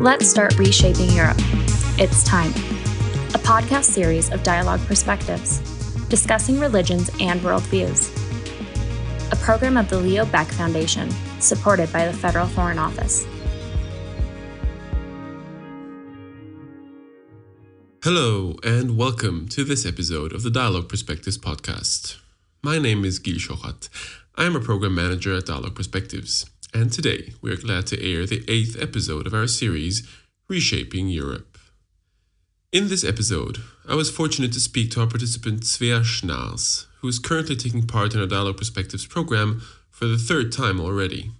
Let's start reshaping Europe. It's time. A podcast series of dialogue perspectives, discussing religions and worldviews. A program of the Leo Baeck Foundation, supported by the Federal Foreign Office. Hello, and welcome to this episode of the Dialogue Perspectives podcast. My name is Gil Shohat. I am a program manager at Dialogue Perspectives and today we are glad to air the eighth episode of our series, Reshaping Europe. In this episode, I was fortunate to speak to our participant Svea Schnars, who is currently taking part in our Dialogue Perspectives program for the third time already.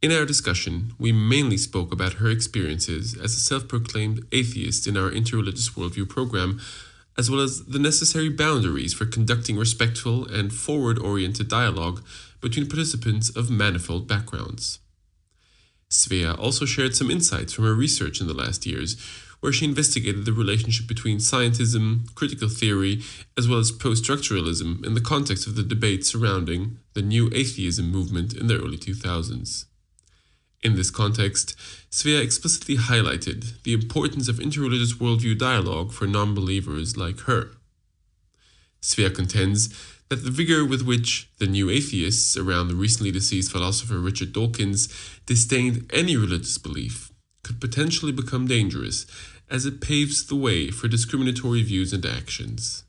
In our discussion, we mainly spoke about her experiences as a self proclaimed atheist in our Interreligious Worldview program, as well as the necessary boundaries for conducting respectful and forward oriented dialogue between participants of manifold backgrounds. Svea also shared some insights from her research in the last years, where she investigated the relationship between scientism, critical theory, as well as post structuralism in the context of the debate surrounding the new atheism movement in the early 2000s. In this context, Svea explicitly highlighted the importance of interreligious worldview dialogue for non believers like her. Svea contends that the vigor with which the new atheists around the recently deceased philosopher Richard Dawkins disdained any religious belief could potentially become dangerous as it paves the way for discriminatory views and actions.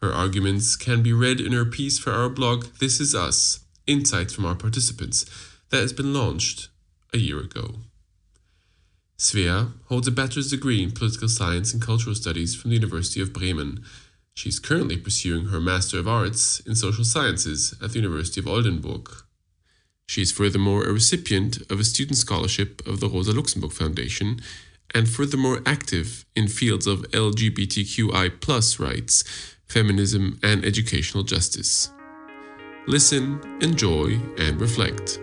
Her arguments can be read in her piece for our blog This Is Us Insights from Our Participants that has been launched a year ago. Svea holds a bachelor's degree in political science and cultural studies from the University of Bremen She's currently pursuing her Master of Arts in Social Sciences at the University of Oldenburg. She is furthermore a recipient of a student scholarship of the Rosa Luxemburg Foundation and furthermore active in fields of LGBTQI rights, feminism, and educational justice. Listen, enjoy, and reflect.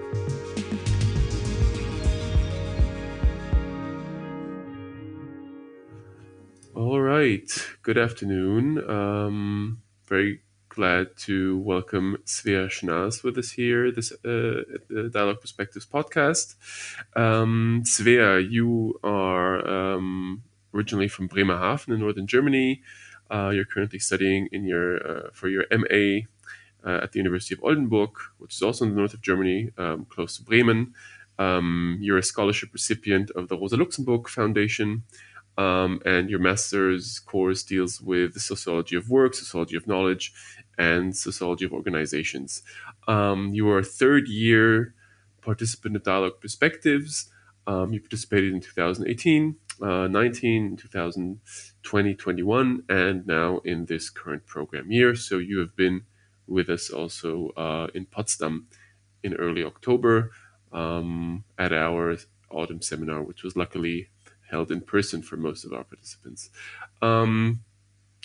All right. Good afternoon. Um, very glad to welcome Svea Schnars with us here this uh, the Dialogue Perspectives podcast. Um, Svea, you are um, originally from Bremerhaven in northern Germany. Uh, you're currently studying in your uh, for your MA uh, at the University of Oldenburg, which is also in the north of Germany, um, close to Bremen. Um, you're a scholarship recipient of the Rosa Luxemburg Foundation um, and your master's course deals with the sociology of work, sociology of knowledge, and sociology of organizations. Um, you are a third year participant of Dialogue Perspectives. Um, you participated in 2018, uh, 19, 2020, 21, and now in this current program year. So you have been with us also uh, in Potsdam in early October um, at our autumn seminar, which was luckily held in person for most of our participants. Um,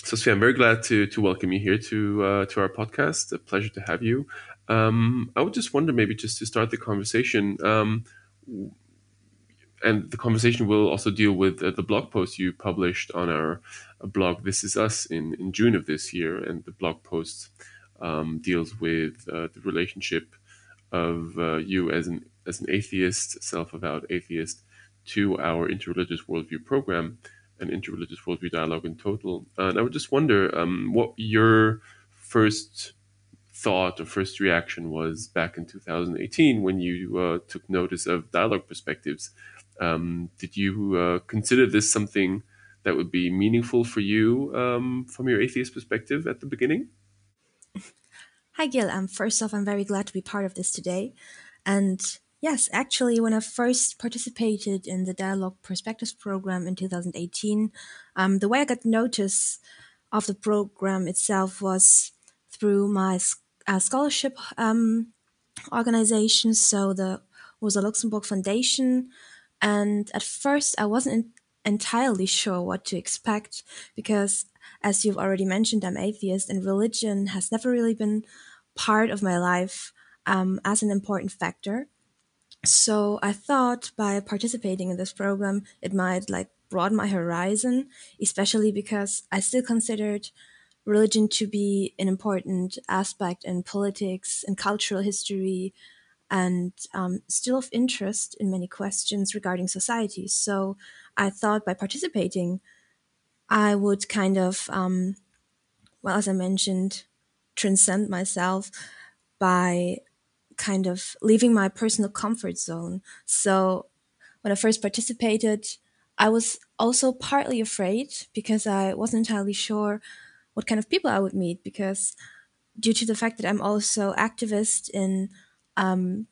so, Svea, I'm very glad to to welcome you here to uh, to our podcast. A pleasure to have you. Um, I would just wonder, maybe just to start the conversation, um, and the conversation will also deal with uh, the blog post you published on our uh, blog. This is us in in June of this year, and the blog post um, deals with uh, the relationship of uh, you as an as an atheist, self-avowed atheist, to our interreligious worldview program and interreligious worldview dialogue in total. And I would just wonder um, what your first thought or first reaction was back in 2018 when you uh, took notice of dialogue perspectives. Um, did you uh, consider this something that would be meaningful for you um, from your atheist perspective at the beginning? Hi, Gil. Um, first off, I'm very glad to be part of this today. And Yes, actually, when I first participated in the Dialogue Perspectives program in 2018, um, the way I got notice of the program itself was through my uh, scholarship um, organization, so the Rosa Luxemburg Foundation. And at first, I wasn't entirely sure what to expect because, as you've already mentioned, I'm atheist, and religion has never really been part of my life um, as an important factor so I thought by participating in this program, it might like broaden my horizon, especially because I still considered religion to be an important aspect in politics and cultural history and um, still of interest in many questions regarding society. So I thought by participating, I would kind of, um, well, as I mentioned, transcend myself by kind of leaving my personal comfort zone. So when I first participated, I was also partly afraid because I wasn't entirely sure what kind of people I would meet because due to the fact that I'm also activist in um,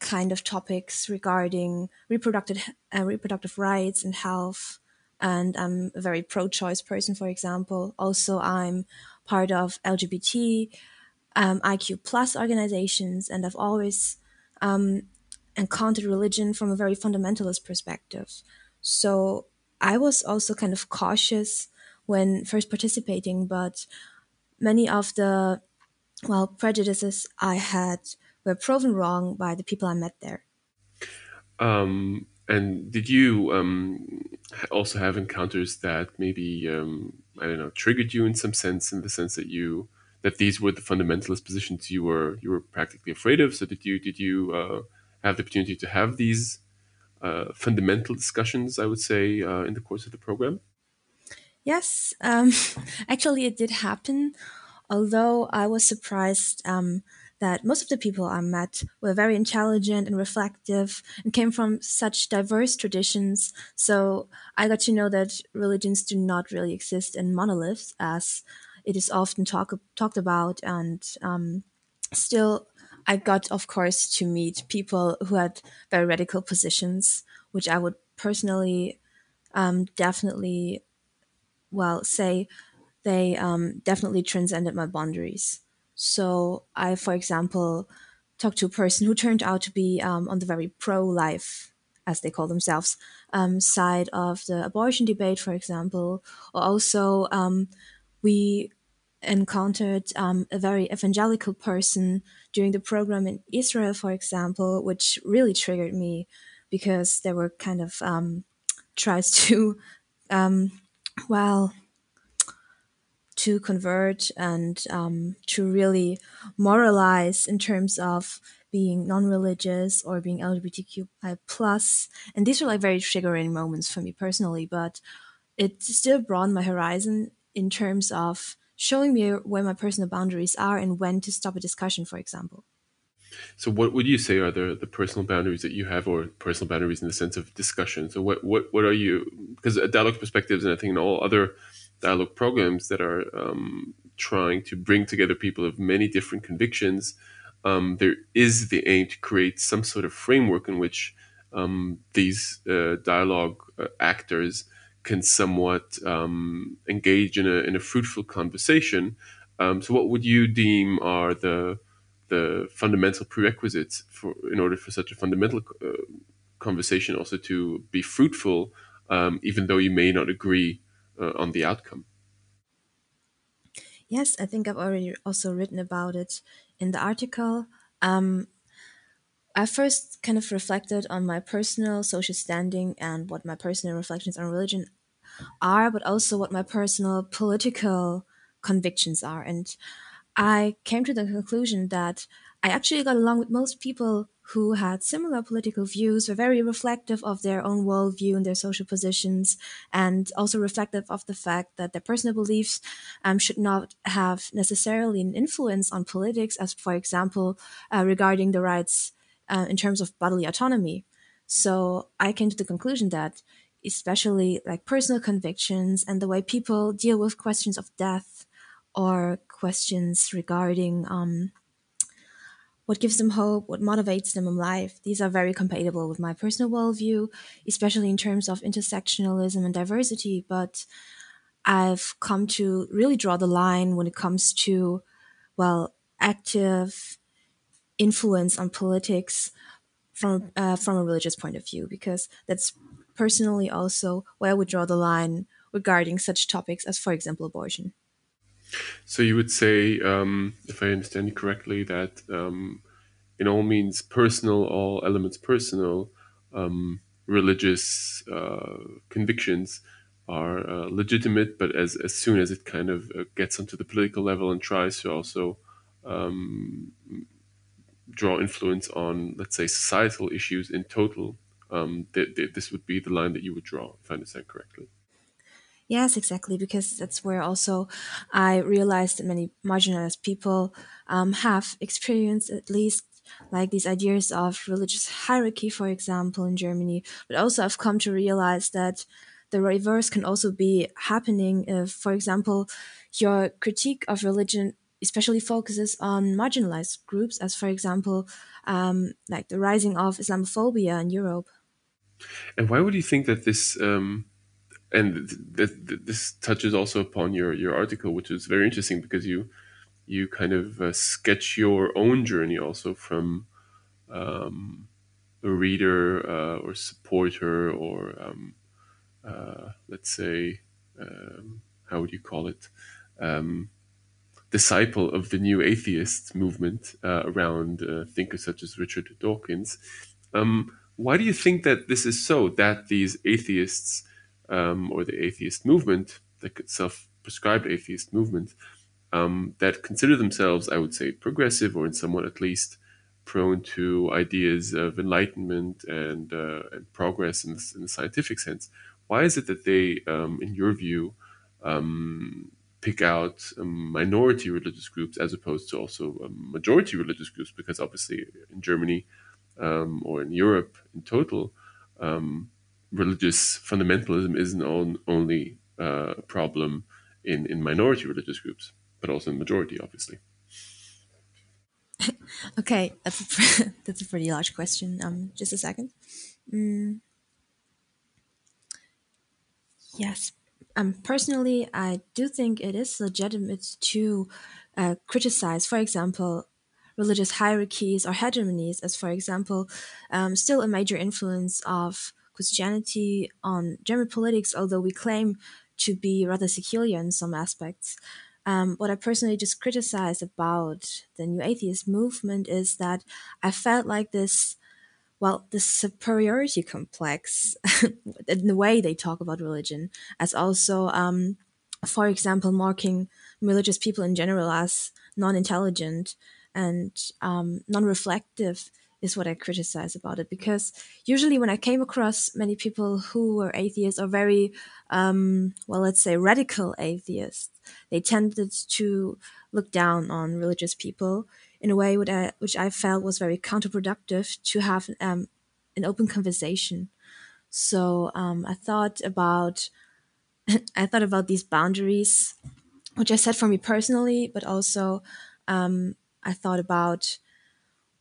kind of topics regarding reproductive uh, reproductive rights and health, and I'm a very pro-choice person, for example. Also, I'm part of LGBT um, IQ plus organizations, and I've always um, encountered religion from a very fundamentalist perspective. So I was also kind of cautious when first participating, but many of the well prejudices I had were proven wrong by the people I met there. Um, and did you um, also have encounters that maybe um, I don't know triggered you in some sense, in the sense that you that these were the fundamentalist positions you were you were practically afraid of? So did you did you uh, have the opportunity to have these uh, fundamental discussions? I would say uh, in the course of the program. Yes, um, actually, it did happen. Although I was surprised um, that most of the people I met were very intelligent and reflective and came from such diverse traditions. So I got to know that religions do not really exist in monoliths, as it is often talk, talked about. And um, still, I got, of course, to meet people who had very radical positions, which I would personally um, definitely, well, say they um, definitely transcended my boundaries. So I, for example, talked to a person who turned out to be um, on the very pro-life, as they call themselves, um, side of the abortion debate, for example. Or also, um, we encountered um, a very evangelical person during the program in Israel, for example, which really triggered me because there were kind of um, tries to, um, well, to convert and um, to really moralize in terms of being non-religious or being LGBTQ plus. And these are like very triggering moments for me personally, but it still broadened my horizon in terms of showing me where my personal boundaries are and when to stop a discussion, for example. So, what would you say are the, the personal boundaries that you have, or personal boundaries in the sense of discussion? So, what what, what are you? Because dialogue perspectives, and I think in all other dialogue programs that are um, trying to bring together people of many different convictions, um, there is the aim to create some sort of framework in which um, these uh, dialogue uh, actors can somewhat um, engage in a, in a fruitful conversation. Um, so, what would you deem are the the fundamental prerequisites for in order for such a fundamental uh, conversation also to be fruitful, um, even though you may not agree uh, on the outcome. Yes, I think I've already also written about it in the article. Um, I first kind of reflected on my personal social standing and what my personal reflections on religion are, but also what my personal political convictions are. And I came to the conclusion that I actually got along with most people who had similar political views, were very reflective of their own worldview and their social positions, and also reflective of the fact that their personal beliefs um, should not have necessarily an influence on politics, as, for example, uh, regarding the rights uh, in terms of bodily autonomy. So I came to the conclusion that especially like personal convictions and the way people deal with questions of death or questions regarding um, what gives them hope, what motivates them in life. These are very compatible with my personal worldview, especially in terms of intersectionalism and diversity. But I've come to really draw the line when it comes to, well, active influence on politics from uh, from a religious point of view, because that's personally also where I would draw the line regarding such topics as, for example, abortion. So you would say, um, if I understand you correctly, that um, in all means personal, all elements personal, um, religious uh, convictions are uh, legitimate, but as, as soon as it kind of uh, gets onto the political level and tries to also um, draw influence on, let's say, societal issues in total, um, th- th- this would be the line that you would draw, if I understand correctly. Yes, exactly, because that's where also I realized that many marginalized people um, have experienced at least like these ideas of religious hierarchy, for example, in Germany, but also I've come to realize that the reverse can also be happening if, for example, your critique of religion especially focuses on marginalized groups, as for example, um, like the rising of Islamophobia in Europe. And why would you think that this, um, and th- th- this touches also upon your your article, which is very interesting because you you kind of uh, sketch your own journey also from um, a reader uh, or supporter or um, uh, let's say um, how would you call it um, disciple of the new atheist movement uh, around uh, thinkers such as Richard Dawkins. Um, why do you think that this is so? That these atheists um, or the atheist movement, the self-prescribed atheist movement, um, that consider themselves, I would say, progressive or in somewhat at least prone to ideas of enlightenment and, uh, and progress in, in, the scientific sense. Why is it that they, um, in your view, um, pick out um, minority religious groups as opposed to also um, majority religious groups? Because obviously, in Germany um, or in Europe in total, religious fundamentalism isn't on, only uh, a problem in, in minority religious groups but also in majority, obviously. okay, that's a, that's a pretty large question. Um, just a second. Mm. Yes. Um, personally, I do think it is legitimate to uh, criticize, for example, religious hierarchies or hegemonies, as for example, um, still a major influence of Christianity on German politics, although we claim to be rather secular in some aspects. Um, what I personally just criticize about the New Atheist movement is that I felt like this, well, the superiority complex in the way they talk about religion, as also, um, for example, marking religious people in general as non intelligent and um, non reflective is what I criticize about it. Because usually when I came across many people who were atheists or very, um, well, let's say radical atheists, they tended to look down on religious people in a way which I, which I felt was very counterproductive to have um, an open conversation. So um, I thought about I thought about these boundaries, which I set for me personally, but also um, I thought about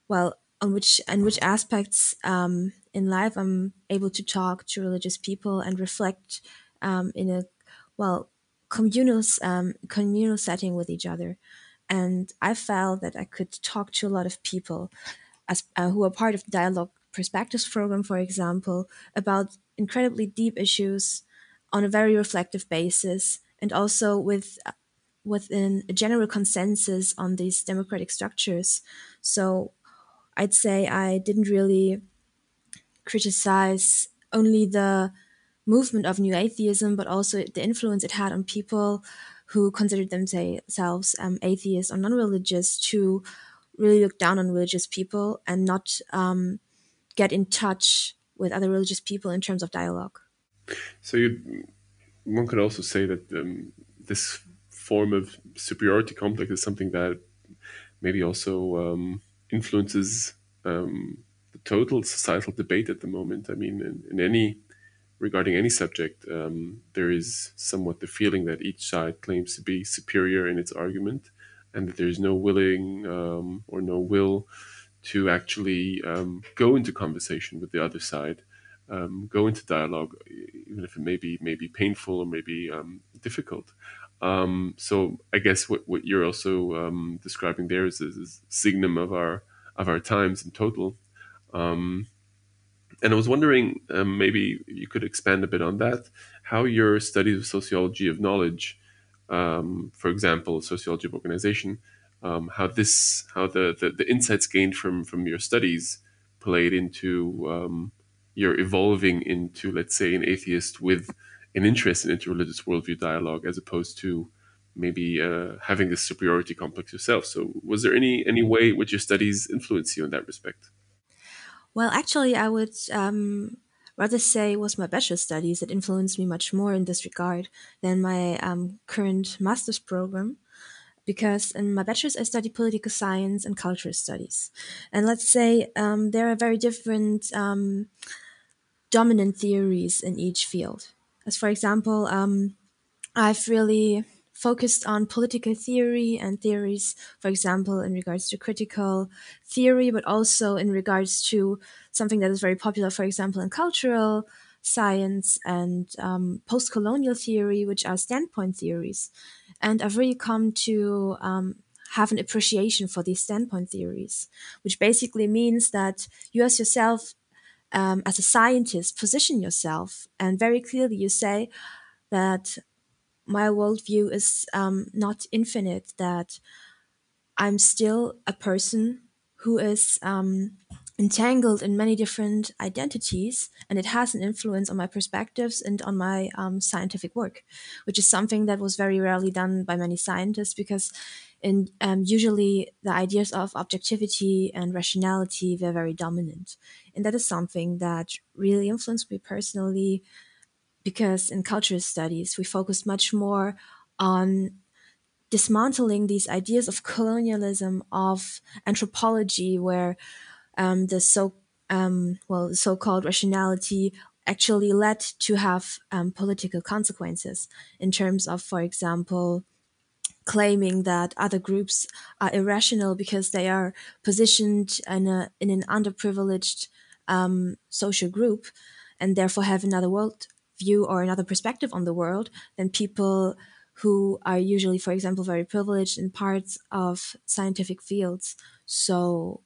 well on which and which aspects um, in life I'm able to talk to religious people and reflect um, in a well communal um, communal setting with each other. And I felt that I could talk to a lot of people as uh, who are part of the dialogue perspectives program, for example, about incredibly deep issues on a very reflective basis, and also with uh, within a general consensus on these democratic structures. So I'd say I didn't really criticize only the movement of new atheism, but also the influence it had on people who considered themselves um, atheists or non-religious to really look down on religious people and not um, get in touch with other religious people in terms of dialogue. So you, one could also say that um, this form of superiority complex is something that maybe also um, influences um, the total societal debate at the moment. I mean, in, in any regarding any subject, um, there is somewhat the feeling that each side claims to be superior in its argument, and that there is no willing um, or no will to actually um, go into conversation with the other side, um, go into dialogue, even if it may be maybe painful or maybe um, difficult. Um, so I guess what, what you're also describing there is, a signum of our of our times in total. Um, and I was wondering, um, maybe you could expand a bit on that. How your studies of sociology of knowledge, um, for example, sociology of organization, um, how this, how the, the, the insights gained from from your studies played into your evolving into, let's say, an atheist with an interest in interreligious worldview dialogue, as opposed to maybe uh, having this superiority complex yourself. So, was there any any way which your studies influence you in that respect? Well, actually, I would um, rather say it was my bachelor studies that influenced me much more in this regard than my um, current master's program. Because in my bachelor's, I studied political science and cultural studies. And let's say um, there are very different um, dominant theories in each field. As for example, um, I've really focused on political theory and theories, for example, in regards to critical theory, but also in regards to something that is very popular, for example, in cultural science and um, post colonial theory, which are standpoint theories. And I've really come to um, have an appreciation for these standpoint theories, which basically means that you as yourself, um, as a scientist, position yourself and very clearly you say that my worldview is um, not infinite, that I'm still a person who is um, entangled in many different identities, and it has an influence on my perspectives and on my um, scientific work, which is something that was very rarely done by many scientists because in um, usually the ideas of objectivity and rationality were very dominant. And that is something that really influenced me personally because in cultural studies we focus much more on dismantling these ideas of colonialism of anthropology where um, the so um, well the so-called rationality actually led to have um, political consequences in terms of for example claiming that other groups are irrational because they are positioned in, a, in an underprivileged um, social group and therefore have another world view or another perspective on the world than people who are usually, for example, very privileged in parts of scientific fields. So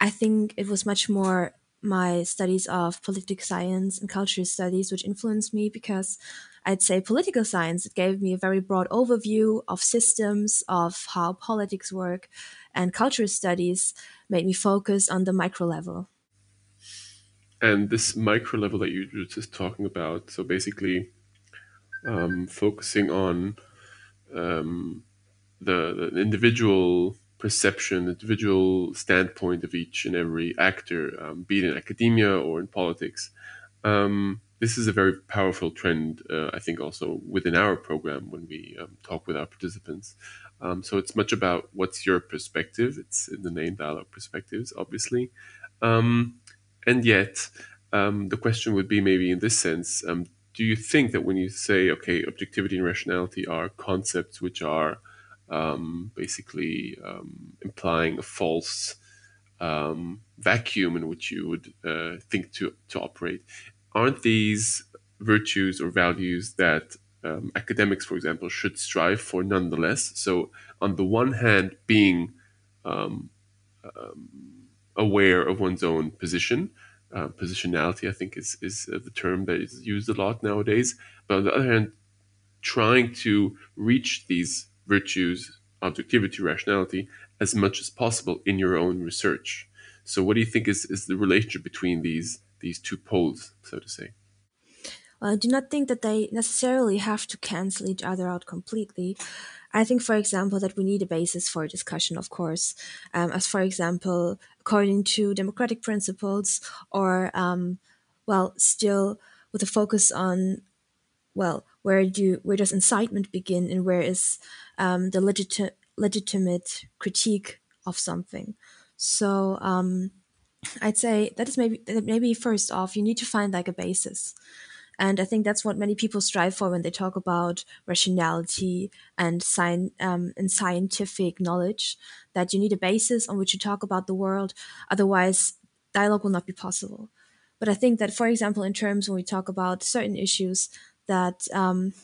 I think it was much more my studies of political science and cultural studies which influenced me because I'd say political science it gave me a very broad overview of systems of how politics work and cultural studies made me focus on the micro level and this micro level that you were just talking about so basically um, focusing on um, the, the, individual perception individual standpoint of each and every actor um, be it in academia or in politics. Um, this is a very powerful trend uh, i think also within our program when we um, talk with our participants. Um, so it's much about what's your perspective. It's in the name dialogue perspectives obviously. Um, and yet, um, the question would be maybe in this sense um, do you think that when you say, okay, objectivity and rationality are concepts which are um, basically um, implying a false um, vacuum in which you would uh, think to, to operate, aren't these virtues or values that um, academics, for example, should strive for nonetheless? So, on the one hand, being um, aware of one's own position. Uh, positionality, I think, is is uh, the term that is used a lot nowadays. But on the other hand, trying to reach these virtues, objectivity, rationality, as much as possible in your own research. So, what do you think is, is the relationship between these these two poles, so to say? I do not think that they necessarily have to cancel each other out completely. I think, for example, that we need a basis for discussion, of course, um, as for example, according to democratic principles, or um, well, still with a focus on well, where do where does incitement begin, and where is um, the legit- legitimate critique of something? So um, I'd say that is maybe that maybe first off, you need to find like a basis. And I think that's what many people strive for when they talk about rationality and, sci- um, and scientific knowledge, that you need a basis on which you talk about the world. Otherwise, dialogue will not be possible. But I think that, for example, in terms when we talk about certain issues that, um,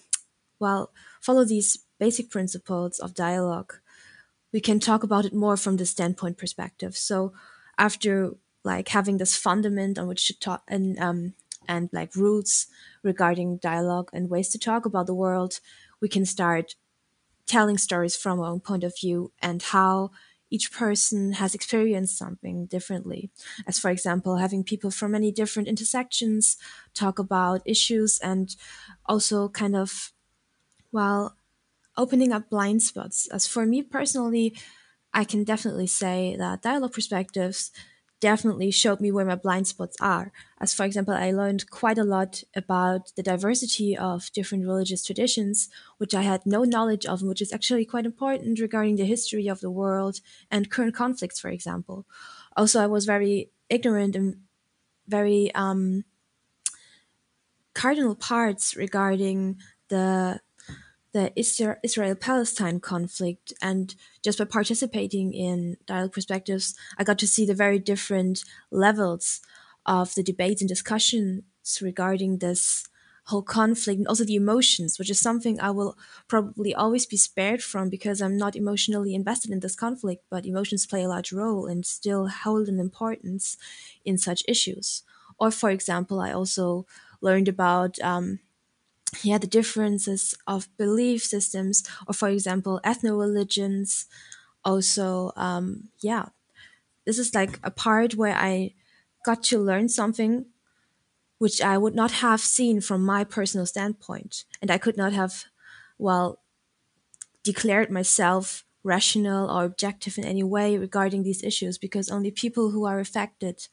well, follow these basic principles of dialogue, we can talk about it more from the standpoint perspective. So after like having this fundament on which to talk and um, and like roots regarding dialogue and ways to talk about the world, we can start telling stories from our own point of view and how each person has experienced something differently. As, for example, having people from many different intersections talk about issues and also kind of, well, opening up blind spots. As for me personally, I can definitely say that dialogue perspectives definitely showed me where my blind spots are. As for example, I learned quite a lot about the diversity of different religious traditions, which I had no knowledge of, and which is actually quite important regarding the history of the world and current conflicts, for example. Also, I was very ignorant and very um, cardinal parts regarding the the Israel Palestine conflict. And just by participating in Dialogue Perspectives, I got to see the very different levels of the debates and discussions regarding this whole conflict and also the emotions, which is something I will probably always be spared from because I'm not emotionally invested in this conflict, but emotions play a large role and still hold an importance in such issues. Or, for example, I also learned about um, yeah the differences of belief systems or for example ethno religions also um yeah. This is like a part where i got to learn something which i would not have seen from my personal standpoint. And i could not have well declared myself rational or objective in any way regarding these issues because only people who are affected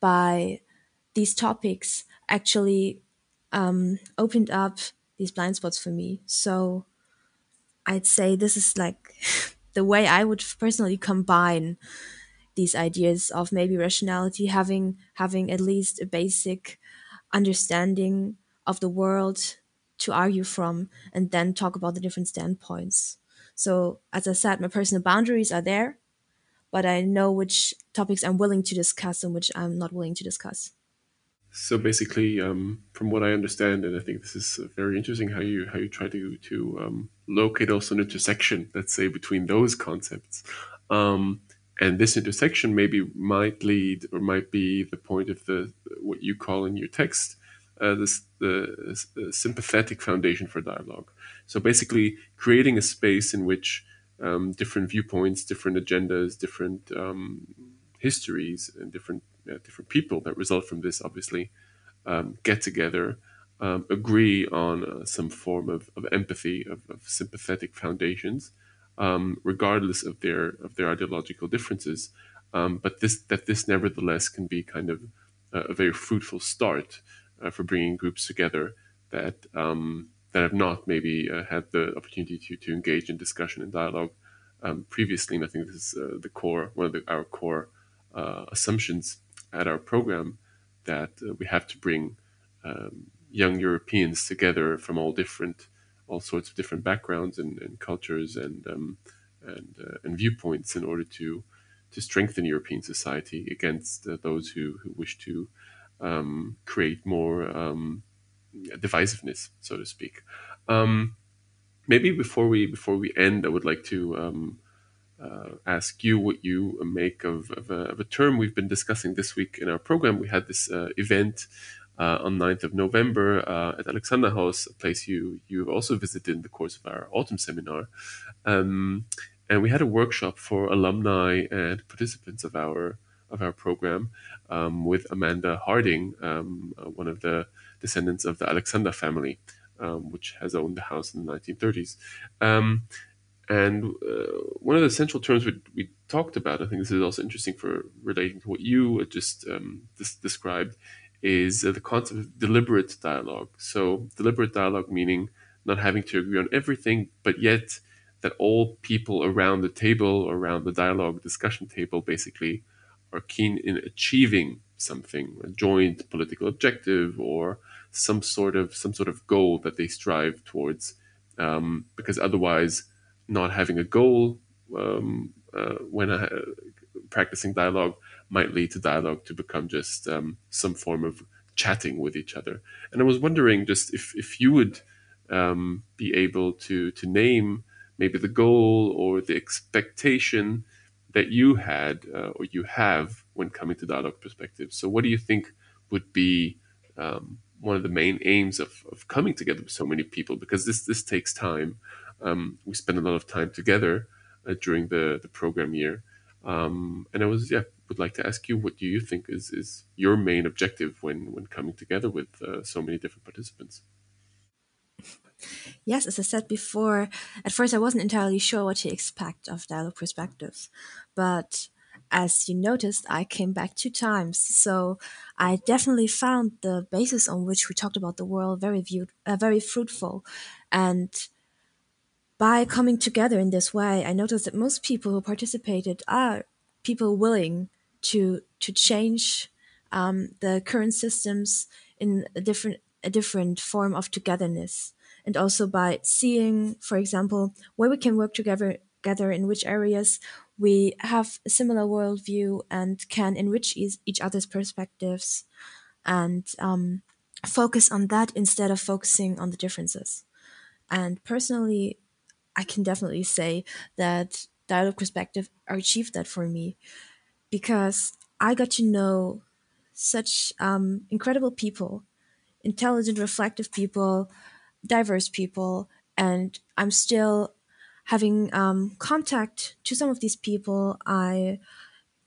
by these topics actually um, opened up these blind spots for me. So I'd say this is like the way I would personally combine these ideas of maybe rationality, having having at least a basic understanding of the world to argue from, and then talk about the different standpoints. So as I said, my personal boundaries are there, but I know which topics I'm willing to discuss and which I'm not willing to discuss. So basically, um, from what I understand, and I think this is very interesting, how you how you try to to um, locate also an intersection, let's say, between those concepts, um, and this intersection maybe might lead or might be the point of the what you call in your text uh, this the, the sympathetic foundation for dialogue. So basically, creating a space in which um, different viewpoints, different agendas, different um, histories, and different different people that result from this obviously um, get together, um, agree on uh, some form of, of empathy, of, of sympathetic foundations, um, regardless of their of their ideological differences. Um, but this that this nevertheless can be kind of a, a very fruitful start uh, for bringing groups together that um, that have not maybe uh, had the opportunity to to engage in discussion and dialogue um, previously. And I think this is uh, the core one of the, our core uh, assumptions at our program that uh, we have to bring um, young Europeans together from all different, all sorts of different backgrounds and, and cultures and um, and uh, and viewpoints in order to to strengthen European society against uh, those who, who wish to um, create more um, divisiveness, so to speak. Um, maybe before we before we end, I would like to um, uh, ask you what you make of, of, a, of, a, term we've been discussing this week in our program. We had this uh, event uh, on 9th of November uh, at Alexander House, a place you you've also visited in the course of our autumn seminar. Um, and we had a workshop for alumni and participants of our of our program um, with Amanda Harding, um, uh, one of the descendants of the Alexander family, um, which has owned the house in the 1930s. And uh, one of the central terms we, we, talked about, I think this is also interesting for relating to what you just um, described, is uh, the concept of deliberate dialogue. So, deliberate dialogue meaning not having to agree on everything, but yet that all people around the table, around the dialogue discussion table, basically are keen in achieving something, a joint political objective or some sort of some sort of goal that they strive towards. Um, because otherwise, not having a goal um, uh, when uh, practicing dialogue might lead to dialogue to become just um, some form of chatting with each other. And I was wondering just if, if you would um, be able to, to name maybe the goal or the expectation that you had uh, or you have when coming to dialogue perspective. So, what do you think would be um, one of the main aims of, of coming together with so many people? Because this this takes time um, we spent a lot of time together uh, during the, the program year. Um, and I was, yeah, would like to ask you, what do you think is, is your main objective when, when coming together with uh, so many different participants? Yes, as I said before, at first I wasn't entirely sure what to expect of dialogue perspectives, but as you noticed, I came back two times, so I definitely found the basis on which we talked about the world very viewed, uh, very fruitful, and by coming together in this way, I noticed that most people who participated are people willing to to change um, the current systems in a different a different form of togetherness, and also by seeing, for example, where we can work together together in which areas we have a similar worldview and can enrich each, other's perspectives and um, focus on that instead of focusing on the differences. And personally, I can definitely say that dialogue perspective achieved that for me because I got to know such um, incredible people, intelligent, reflective people, diverse people, and I'm still having um, contact to some of these people. I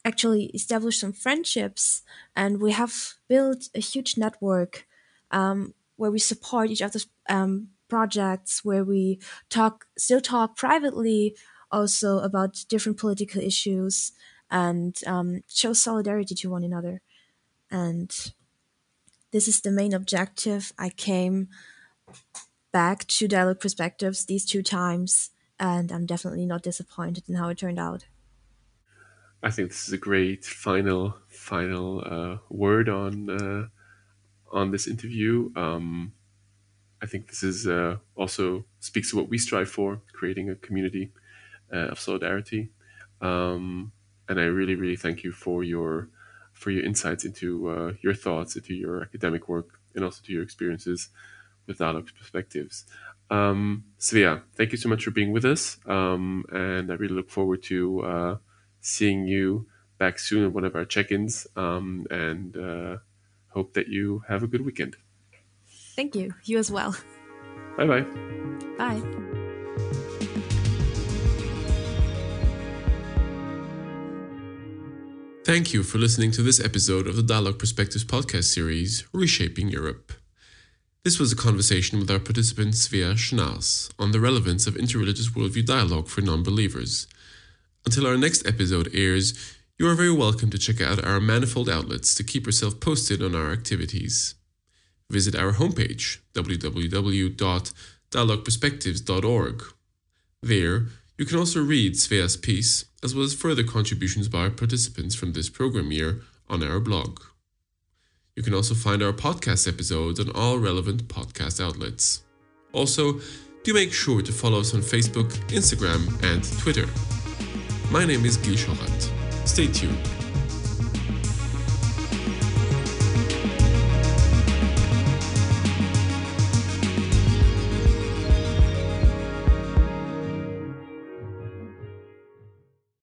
actually established some friendships, and we have built a huge network um, where we support each other's um, projects where we talk still talk privately also about different political issues and um, show solidarity to one another. And this is the main objective. I came back to dialogue perspectives these two times and i'm definitely not disappointed in how it turned out. I think this is a great final final uh, word on uh, on this interview. Um, I think this is uh, also speaks to what we strive for, creating a community uh, of solidarity. Um, and I really, really thank you for your for your insights into uh, your thoughts, into your academic work, and also to your experiences with dialogue perspectives. Um, Svea, thank you so much for being with us, um, and I really look forward to uh, seeing you back soon at one of our check-ins, um, and uh, hope that you have a good weekend. Thank you. You as well. Bye bye. Bye. Thank you for listening to this episode of the Dialogue Perspectives podcast series, Reshaping Europe. This was a conversation with our participant Svea Schnars on the relevance of interreligious worldview dialogue for non believers. Until our next episode airs, you are very welcome to check out our manifold outlets to keep yourself posted on our activities visit our homepage, www.dialogueperspectives.org. There, you can also read Svea's piece, as well as further contributions by our participants from this program year on our blog. You can also find our podcast episodes on all relevant podcast outlets. Also, do make sure to follow us on Facebook, Instagram, and Twitter. My name is Gil Shohat. Stay tuned.